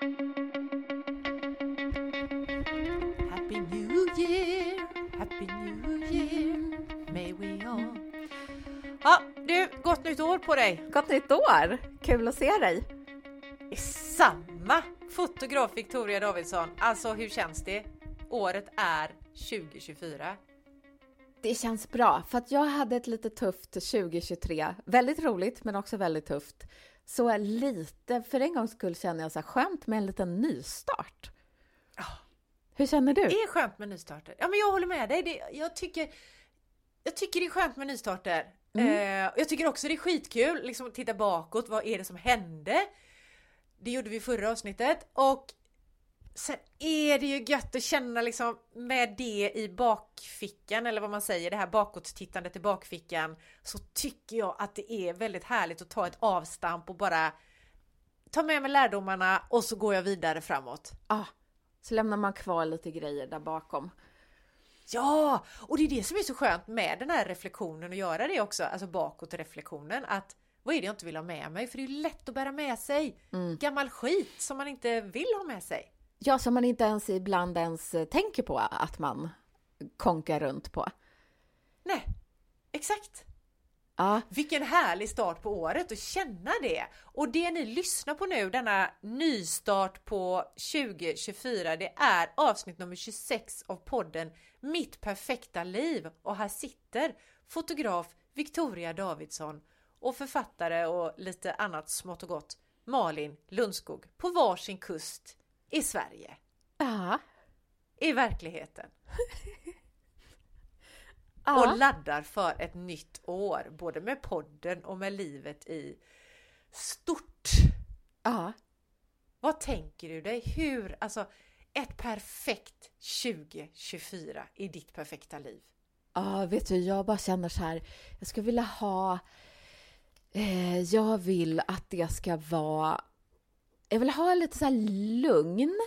Happy New Year, Happy New Year, may we all... Ja, du, gott nytt år på dig! Gott nytt år! Kul att se dig! Samma! Fotograf Victoria Davidsson. Alltså, hur känns det? Året är 2024. Det känns bra, för att jag hade ett lite tufft 2023. Väldigt roligt, men också väldigt tufft. Så lite, för en gångs skull känner jag så här skönt med en liten nystart. Oh. Hur känner du? Det är skönt med nystarter. Ja, men jag håller med dig. Det, jag, tycker, jag tycker det är skönt med nystarter. Mm. Eh, jag tycker också det är skitkul liksom, att titta bakåt. Vad är det som hände? Det gjorde vi i förra avsnittet och sen är det ju gött att känna liksom med det i bakfickan eller vad man säger, det här bakåttittandet i bakfickan så tycker jag att det är väldigt härligt att ta ett avstamp och bara ta med mig lärdomarna och så går jag vidare framåt. Ah, så lämnar man kvar lite grejer där bakom. Ja, och det är det som är så skönt med den här reflektionen och göra det också, alltså bakåt reflektionen att vad är det jag inte vill ha med mig? För det är ju lätt att bära med sig mm. gammal skit som man inte vill ha med sig. Ja, som man inte ens ibland ens eh, tänker på att man konkar runt på. Nej, exakt. Ja. Vilken härlig start på året att känna det! Och det ni lyssnar på nu, denna nystart på 2024, det är avsnitt nummer 26 av podden Mitt perfekta liv. Och här sitter fotograf Victoria Davidsson och författare och lite annat smått och gott Malin Lundskog på varsin kust i Sverige. Ja. I verkligheten. ja. Och laddar för ett nytt år, både med podden och med livet i stort. Ja. Vad tänker du dig? Hur, alltså ett perfekt 2024 i ditt perfekta liv? Ja, vet du, jag bara känner så här. Jag skulle vilja ha Eh, jag vill att det ska vara... Jag vill ha lite så lugn.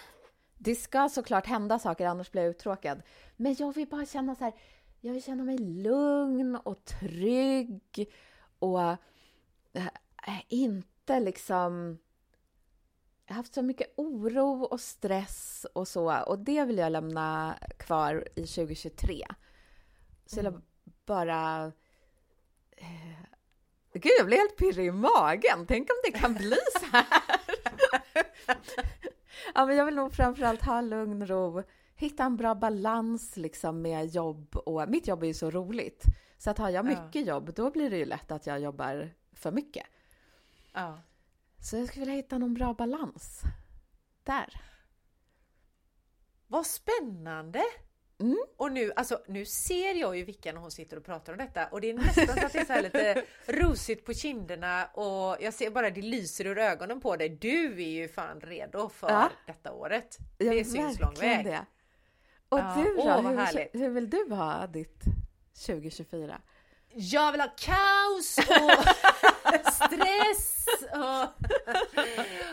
Det ska såklart hända saker, annars blir jag uttråkad. Men jag vill bara känna så här... Jag vill känna mig lugn och trygg och äh, inte liksom... Jag har haft så mycket oro och stress och så och det vill jag lämna kvar i 2023. Så jag mm. bara eh, Gud, jag blir helt pirrig i magen. Tänk om det kan bli så här. ja, men jag vill nog framförallt ha lugn och ro, hitta en bra balans liksom med jobb och mitt jobb är ju så roligt. Så att har jag mycket ja. jobb, då blir det ju lätt att jag jobbar för mycket. Ja. Så jag skulle vilja hitta någon bra balans där. Vad spännande! Mm. Och nu, alltså, nu ser jag ju Vicka när hon sitter och pratar om detta och det är nästan så att det är så lite rosigt på kinderna och jag ser bara det lyser ur ögonen på dig. Du är ju fan redo för ja. detta året. Det ja, syns lång väg. Det. Och ja. du då? Åh, hur, hur vill du ha ditt 2024? Jag vill ha kaos och stress och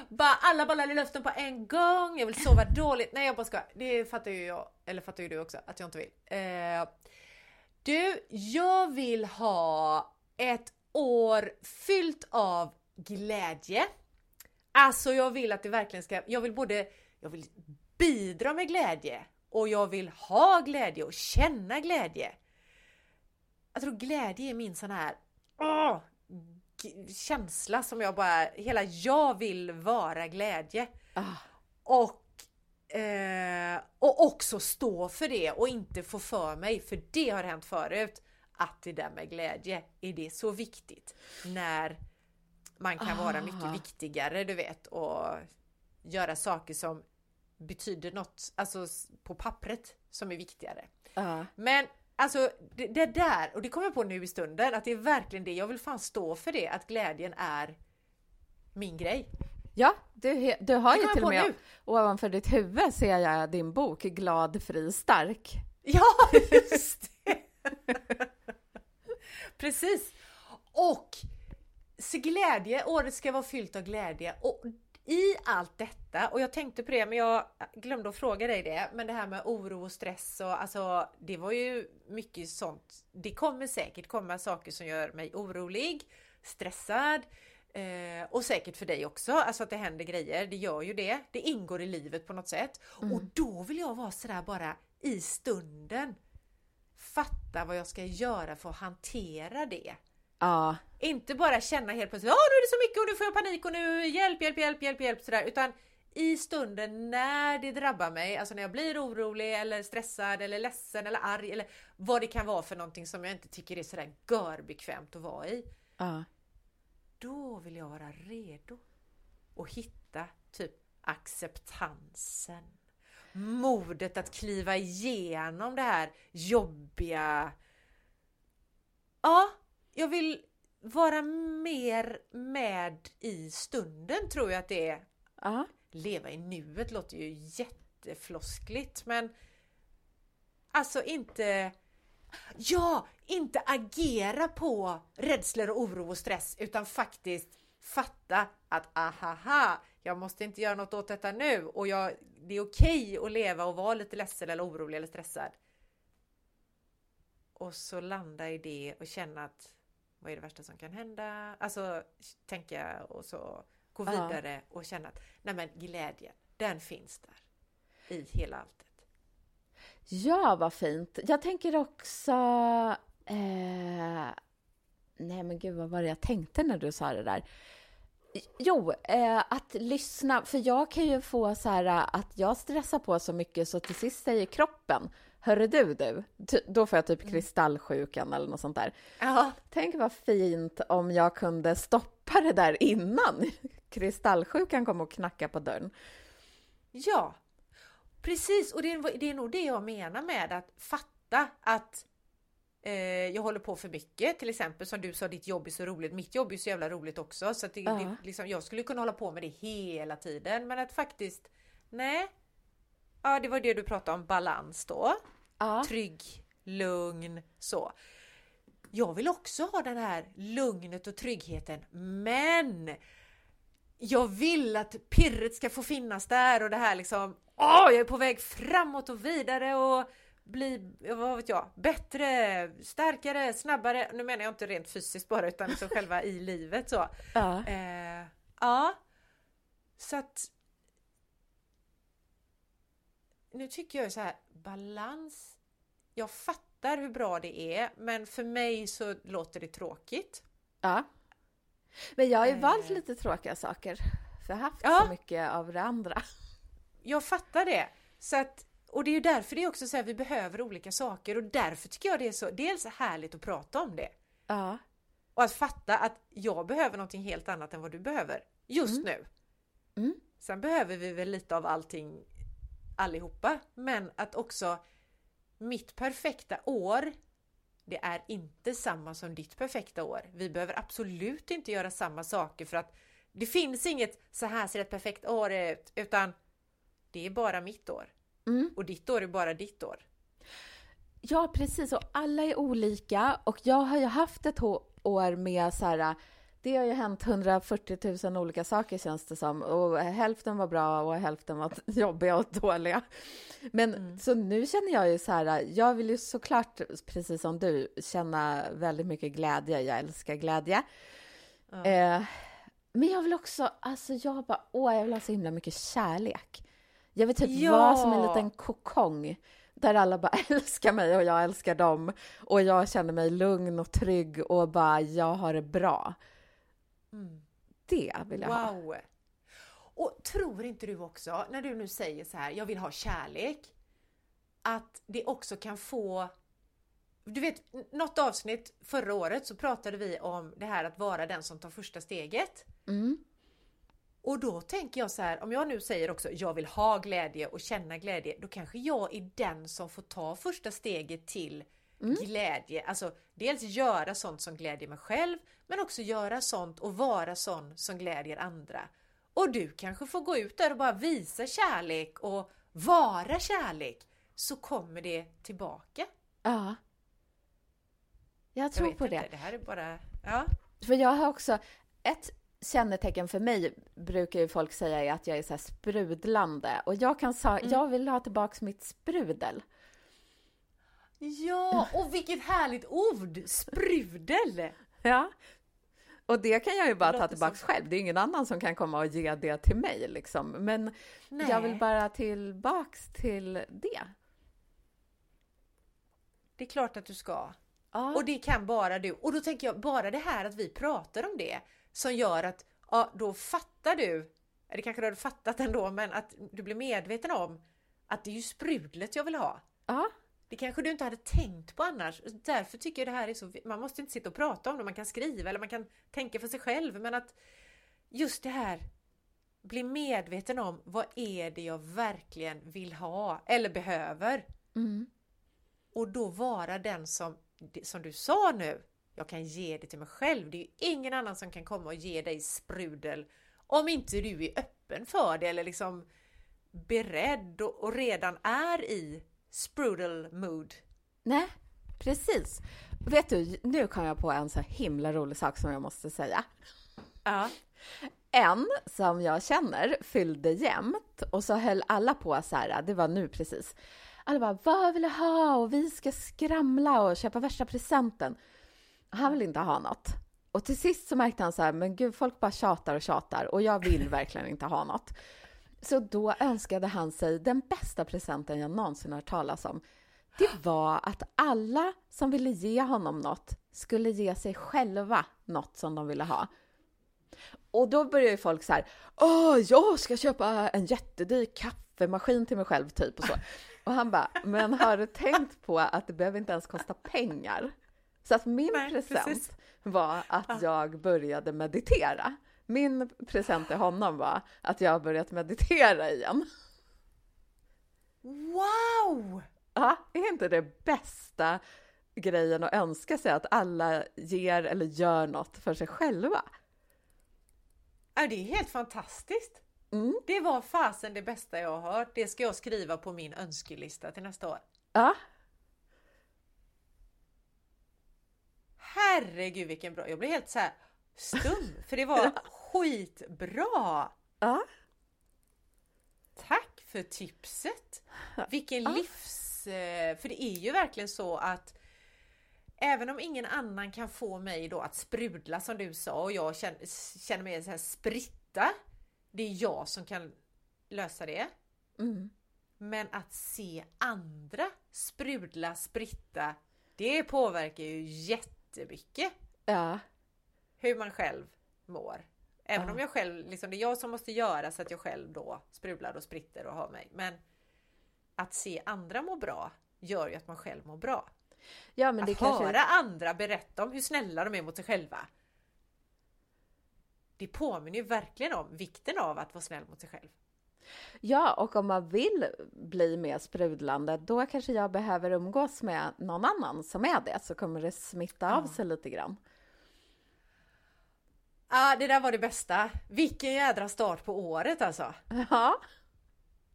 bara alla bollar i luften på en gång. Jag vill sova dåligt. Nej jag bara ska. Det fattar ju jag, eller fattar ju du också att jag inte vill. Eh, du, jag vill ha ett år fyllt av glädje. Alltså jag vill att det verkligen ska, jag vill både, jag vill bidra med glädje och jag vill ha glädje och känna glädje. Jag tror glädje är min sån här åh, känsla som jag bara, hela jag vill vara glädje. Ah. Och, eh, och också stå för det och inte få för mig, för det har hänt förut, att det där med glädje, är det så viktigt när man kan ah. vara mycket viktigare, du vet, och göra saker som betyder något, alltså på pappret, som är viktigare. Ah. Men Alltså det, det, där, och det kommer jag på nu i stunden, att det är verkligen det, jag vill fan stå för det, att glädjen är min grej. Ja, du, du har ju till och med nu. ovanför ditt huvud ser jag din bok Glad, fri, stark. Ja, just det! Precis! Och så glädje, året ska vara fyllt av glädje och i allt detta, och jag tänkte på det men jag glömde att fråga dig det, men det här med oro och stress och alltså det var ju mycket sånt. Det kommer säkert komma saker som gör mig orolig, stressad, Eh, och säkert för dig också, alltså att det händer grejer, det gör ju det. Det ingår i livet på något sätt. Mm. Och då vill jag vara sådär bara i stunden. Fatta vad jag ska göra för att hantera det. Ja, Inte bara känna helt plötsligt, åh nu är det så mycket och nu får jag panik och nu hjälp, hjälp, hjälp, hjälp, hjälp sådär. Utan i stunden när det drabbar mig, alltså när jag blir orolig eller stressad eller ledsen eller arg eller vad det kan vara för någonting som jag inte tycker är sådär görbekvämt att vara i. ja. Då vill jag vara redo och hitta typ acceptansen. Modet att kliva igenom det här jobbiga. Ja, jag vill vara mer med i stunden tror jag att det är. ja. Leva i nuet låter ju jättefloskligt men alltså inte Ja, inte agera på rädslor och oro och stress utan faktiskt fatta att ahaha, jag måste inte göra något åt detta nu och jag, det är okej att leva och vara lite ledsen eller orolig eller stressad. Och så landa i det och känna att vad är det värsta som kan hända? Alltså tänka och så gå Ja. vidare och känna att nej men glädjen, den finns där i hela alltet. Ja, vad fint. Jag tänker också... Eh, nej, men gud, vad var det jag tänkte när du sa det där? Jo, eh, att lyssna. För jag kan ju få så här eh, att jag stressar på så mycket så till sist säger kroppen Hörru du, du. Då får jag typ kristallsjukan eller något sånt där. Ja, Tänk vad fint om jag kunde stoppa det där innan kristallsjukan kom och knacka på dörren. Ja, precis. Och det är, det är nog det jag menar med att fatta att eh, jag håller på för mycket. Till exempel som du sa, ditt jobb är så roligt. Mitt jobb är så jävla roligt också. Så det, Ja. det, liksom, jag skulle kunna hålla på med det hela tiden. Men att faktiskt, nej. Ja, det var det du pratade om, balans då. Ja. Trygg, lugn, så. Jag vill också ha den här lugnet och tryggheten, men jag vill att pirret ska få finnas där och det här liksom, åh, jag är på väg framåt och vidare och bli, vad vet jag, bättre, starkare, snabbare. Nu menar jag inte rent fysiskt bara utan liksom själva i livet så. Ja. Eh, ja, så att nu tycker jag så här, balans. Jag fattar hur bra det är, men för mig så låter det tråkigt. Ja. Men jag har ju Eh. valt lite tråkiga saker. För jag har haft Ja. så mycket av det andra. Jag fattar det. Så att, och det är ju därför det är också så här, vi behöver olika saker och därför tycker jag det är så dels härligt att prata om det. Ja. Och att fatta att jag behöver någonting helt annat än vad du behöver just nu. Mm. Sen behöver vi väl lite av allting allihopa, men att också mitt perfekta år, det är inte samma som ditt perfekta år. Vi behöver absolut inte göra samma saker för att det finns inget så här ser ett perfekt år ut, utan det är bara mitt år. Mm. Och ditt år är bara ditt år. Ja, precis. Och alla är olika. Och jag har ju haft ett år med så här... Det har ju hänt 140 000 olika saker känns det som. Och hälften var bra och hälften var jobbiga och dåliga. Men så nu känner jag ju så här, jag vill ju såklart, precis som du, känna väldigt mycket glädje. Jag älskar glädje. Ja. Eh, men jag vill också, alltså jag bara, åh, jag vill ha så himla mycket kärlek. Jag vill typ Ja. vara som en liten kokong där alla bara älskar mig och jag älskar dem och jag känner mig lugn och trygg och bara, jag har det bra. Mm. Det vill jag ha. Wow! Och tror inte du också, när du nu säger så här, jag vill ha kärlek, att det också kan få... Du vet, något avsnitt förra året så pratade vi om det här att vara den som tar första steget. Mm. Och då tänker jag så här, om jag nu säger också jag vill ha glädje och känna glädje, då kanske jag är den som får ta första steget till glädje. Alltså dels göra sånt som glädjer mig själv, men också göra sånt och vara sån som glädjer andra. Och du kanske får gå ut där och bara visa kärlek och vara kärlek, så kommer det tillbaka. Ja. Jag Jag tror vet på inte, det. det här är bara... Ja. För jag har också, ett kännetecken för mig brukar ju folk säga är att jag är så här sprudlande. Och jag kan säga, jag vill ha tillbaks mitt sprudel. Ja, och vilket härligt ord! Sprudel! Ja. Och det kan jag ju bara ta tillbaka så. själv. Det är ingen annan som kan komma och ge det till mig liksom. Men jag vill Nej. bara tillbaks till det. Det är klart att du ska. Ja. Och det kan bara du. Och då tänker jag, bara det här att vi pratar om det som gör att, ja då fattar du, eller kanske du hade fattat ändå, men att du blir medveten om att det är ju sprudlet jag vill ha. ja. Det kanske du inte hade tänkt på annars. Därför tycker jag det här är så Man måste inte sitta och prata om det, man kan skriva eller man kan tänka för sig själv. Men att just det här, bli medveten om vad är det jag verkligen vill ha eller behöver. Mm. Och då vara den som, som du sa nu, jag kan ge det till mig själv. Det är ju ingen annan som kan komma och ge dig sprudel om inte du är öppen för det eller liksom beredd och, och redan är i sprudel mood. Nej, precis. Vet du, nu kom jag på en så himla rolig sak som jag måste säga. Ja. En som jag känner fyllde jämt och så höll alla på så här, det var nu precis. Alla bara, vad vill du ha? Och vi ska skramla och köpa värsta presenten. Han vill inte ha något. Och till sist så märkte han så här, men gud, folk bara tjatar och tjatar och jag vill verkligen inte ha något. Så då önskade han sig den bästa presenten jag någonsin har hört talas om. Det var att alla som ville ge honom något skulle ge sig själva något som de ville ha. Och då börjar ju folk så här, åh, jag ska köpa en jättedyr kaffemaskin till mig själv, typ och så. Och han bara, men har du tänkt på att det behöver inte ens kosta pengar? Så att min Nej, present precis. var att jag började meditera. Min present till honom var att jag har börjat meditera igen. Wow! Ja, är inte det bästa grejen att önska sig att alla ger eller gör något för sig själva? Ja, det är helt fantastiskt. Mm. Det var fasen det bästa jag har hört. Det ska jag skriva på min önskelista till nästa år. Ja, Herregud vilken bra, jag blev helt så här stum för det var skitbra! ja, Tack för tipset! Vilken livs... eh, För det är ju verkligen så att Även om ingen annan kan få mig då att sprudla som du sa och jag känner, känner mig så här spritta. Det är jag som kan lösa det. mm. Men att se andra sprudla, spritta, det påverkar ju jättemycket ja, hur man själv mår. Även Ja. om jag själv, liksom, det är jag som måste göra så att jag själv då sprudlar och spritter och har mig. Men att se andra må bra gör ju att man själv mår bra. ja, men det att kanske... höra andra berätta om hur snälla de är mot sig själva. Det påminner ju verkligen om vikten av att vara snäll mot sig själv. Ja, och om man vill bli mer sprudlande, då kanske jag behöver umgås med någon annan som är det, så kommer det smitta av Ja. sig lite grann. Ah, det där var det bästa. Vilken jädra start på året alltså. Ja,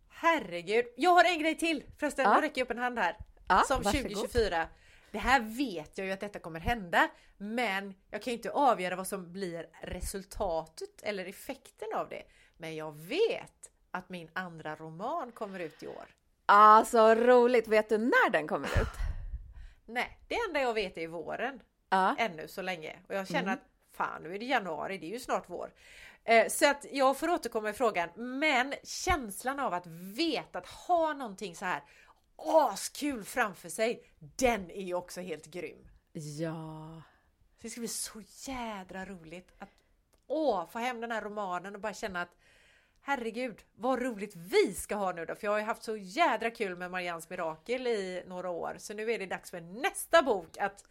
Herregud. Jag har en grej till förresten. Ja. Jag räcker upp en hand här. ja som varsågod. 2024. Det här vet jag ju att detta kommer hända, men jag kan ju inte avgöra vad som blir resultatet eller effekten av det. Men jag vet att min andra roman kommer ut i år. Ah, så roligt! Vet du när den kommer ut? Nej, det enda jag vet är våren Ja, ännu så länge och jag känner Mm. att fan nu är det januari, det är ju snart vår. Eh, Så att jag får återkomma i frågan, men känslan av att veta att ha någonting så här askul framför sig, den är ju också helt grym. ja, det ska bli så jädra roligt att åh, få hem den här romanen och bara känna att herregud, vad roligt vi ska ha nu då. För jag har ju haft så jädra kul med Marians mirakel i några år. Så nu är det dags för nästa bok att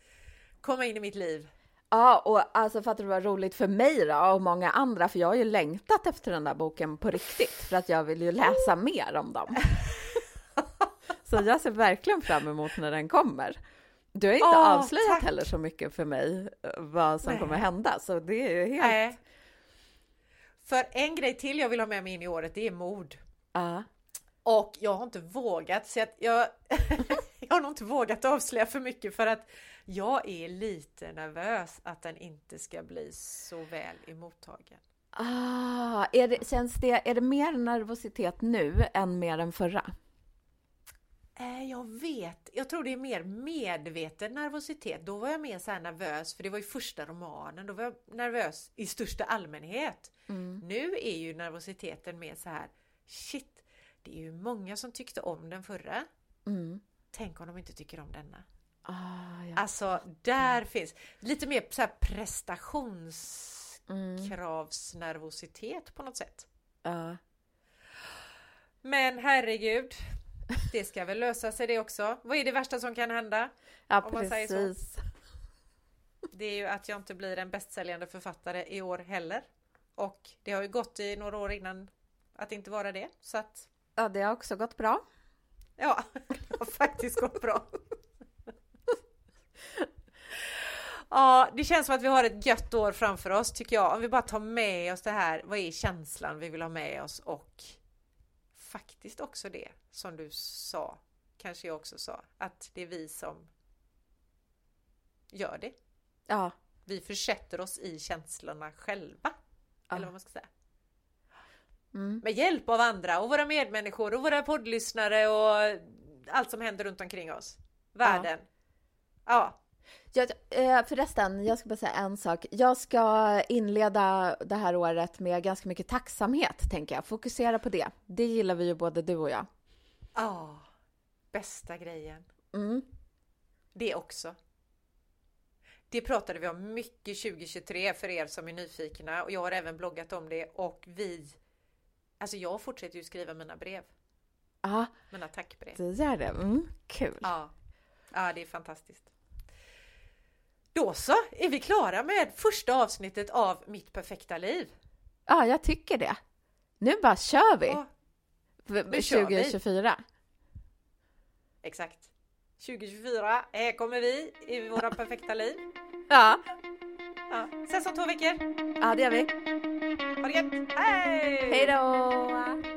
komma in i mitt liv. Ja, och alltså fattar du vad roligt för mig då och många andra, för jag har ju längtat efter den där boken på riktigt, för att jag vill ju läsa mer om dem. Så jag ser verkligen fram emot när den kommer. Du har inte Åh, avslöjat tack. heller så mycket för mig eh, vad som Nej. kommer hända, så det är ju helt... Nej. För en grej till jag vill ha med mig in i året, det är mod. Ja. Och jag har inte vågat, så att jag, jag har nog inte vågat avslöja för mycket för att jag är lite nervös att den inte ska bli så väl emottagen. Ah, är det, känns det, är det mer nervositet nu än mer än förra? Eh, jag vet, jag tror det är mer medveten nervositet. Då var jag mer så nervös för det var ju första romanen. Då var jag nervös i största allmänhet. Mm. Nu är ju nervositeten mer så här shit, det är ju många som tyckte om den förra. Mm. Tänk om de inte tycker om denna. Ah, ja. Alltså där finns lite mer så prestationskravsnervositet på något sätt. Ja. Men herregud, det ska väl lösa sig det också. Vad är det värsta som kan hända? ja, Om man säger så. precis. Det är ju att jag inte blir en bästsäljande författare i år heller. Och det har ju gått i några år innan att inte vara det. Så att Ja, det har också gått bra. Ja, det har faktiskt gått bra. Ja, det känns som att vi har ett gött år framför oss tycker jag. Om vi bara tar med oss det här, vad är känslan vi vill ha med oss och faktiskt också det som du sa, kanske jag också sa, att det är vi som gör det. Ja. Vi försätter oss i känslorna själva. Ja. Eller vad man ska säga. Mm. Med hjälp av andra och våra medmänniskor och våra poddlyssnare och allt som händer runt omkring oss. Världen. Ja. Jag, eh, förresten, jag ska bara säga en sak. Jag ska inleda det här året med ganska mycket tacksamhet, tänker jag. Fokusera på det. Det gillar vi ju både du och jag. Ja. Bästa grejen. Mm. Det också. Det pratade vi om mycket 2023 för er som är nyfikna och jag har även bloggat om det och vi Alltså jag fortsätter ju skriva mina brev, Ja, mina tackbrev. du gör det. Mm, kul. Ja. ja, det är fantastiskt. Då så, är vi klara med första avsnittet av Mitt perfekta liv. Ja, jag tycker det. Nu bara kör vi! Ja, nu kör vi. 2024. exakt. 2024, här kommer vi i våra perfekta liv. Ja, Ja. Ses om två veckor. ja det gör vi. Ha det gött. Hej! Hej då!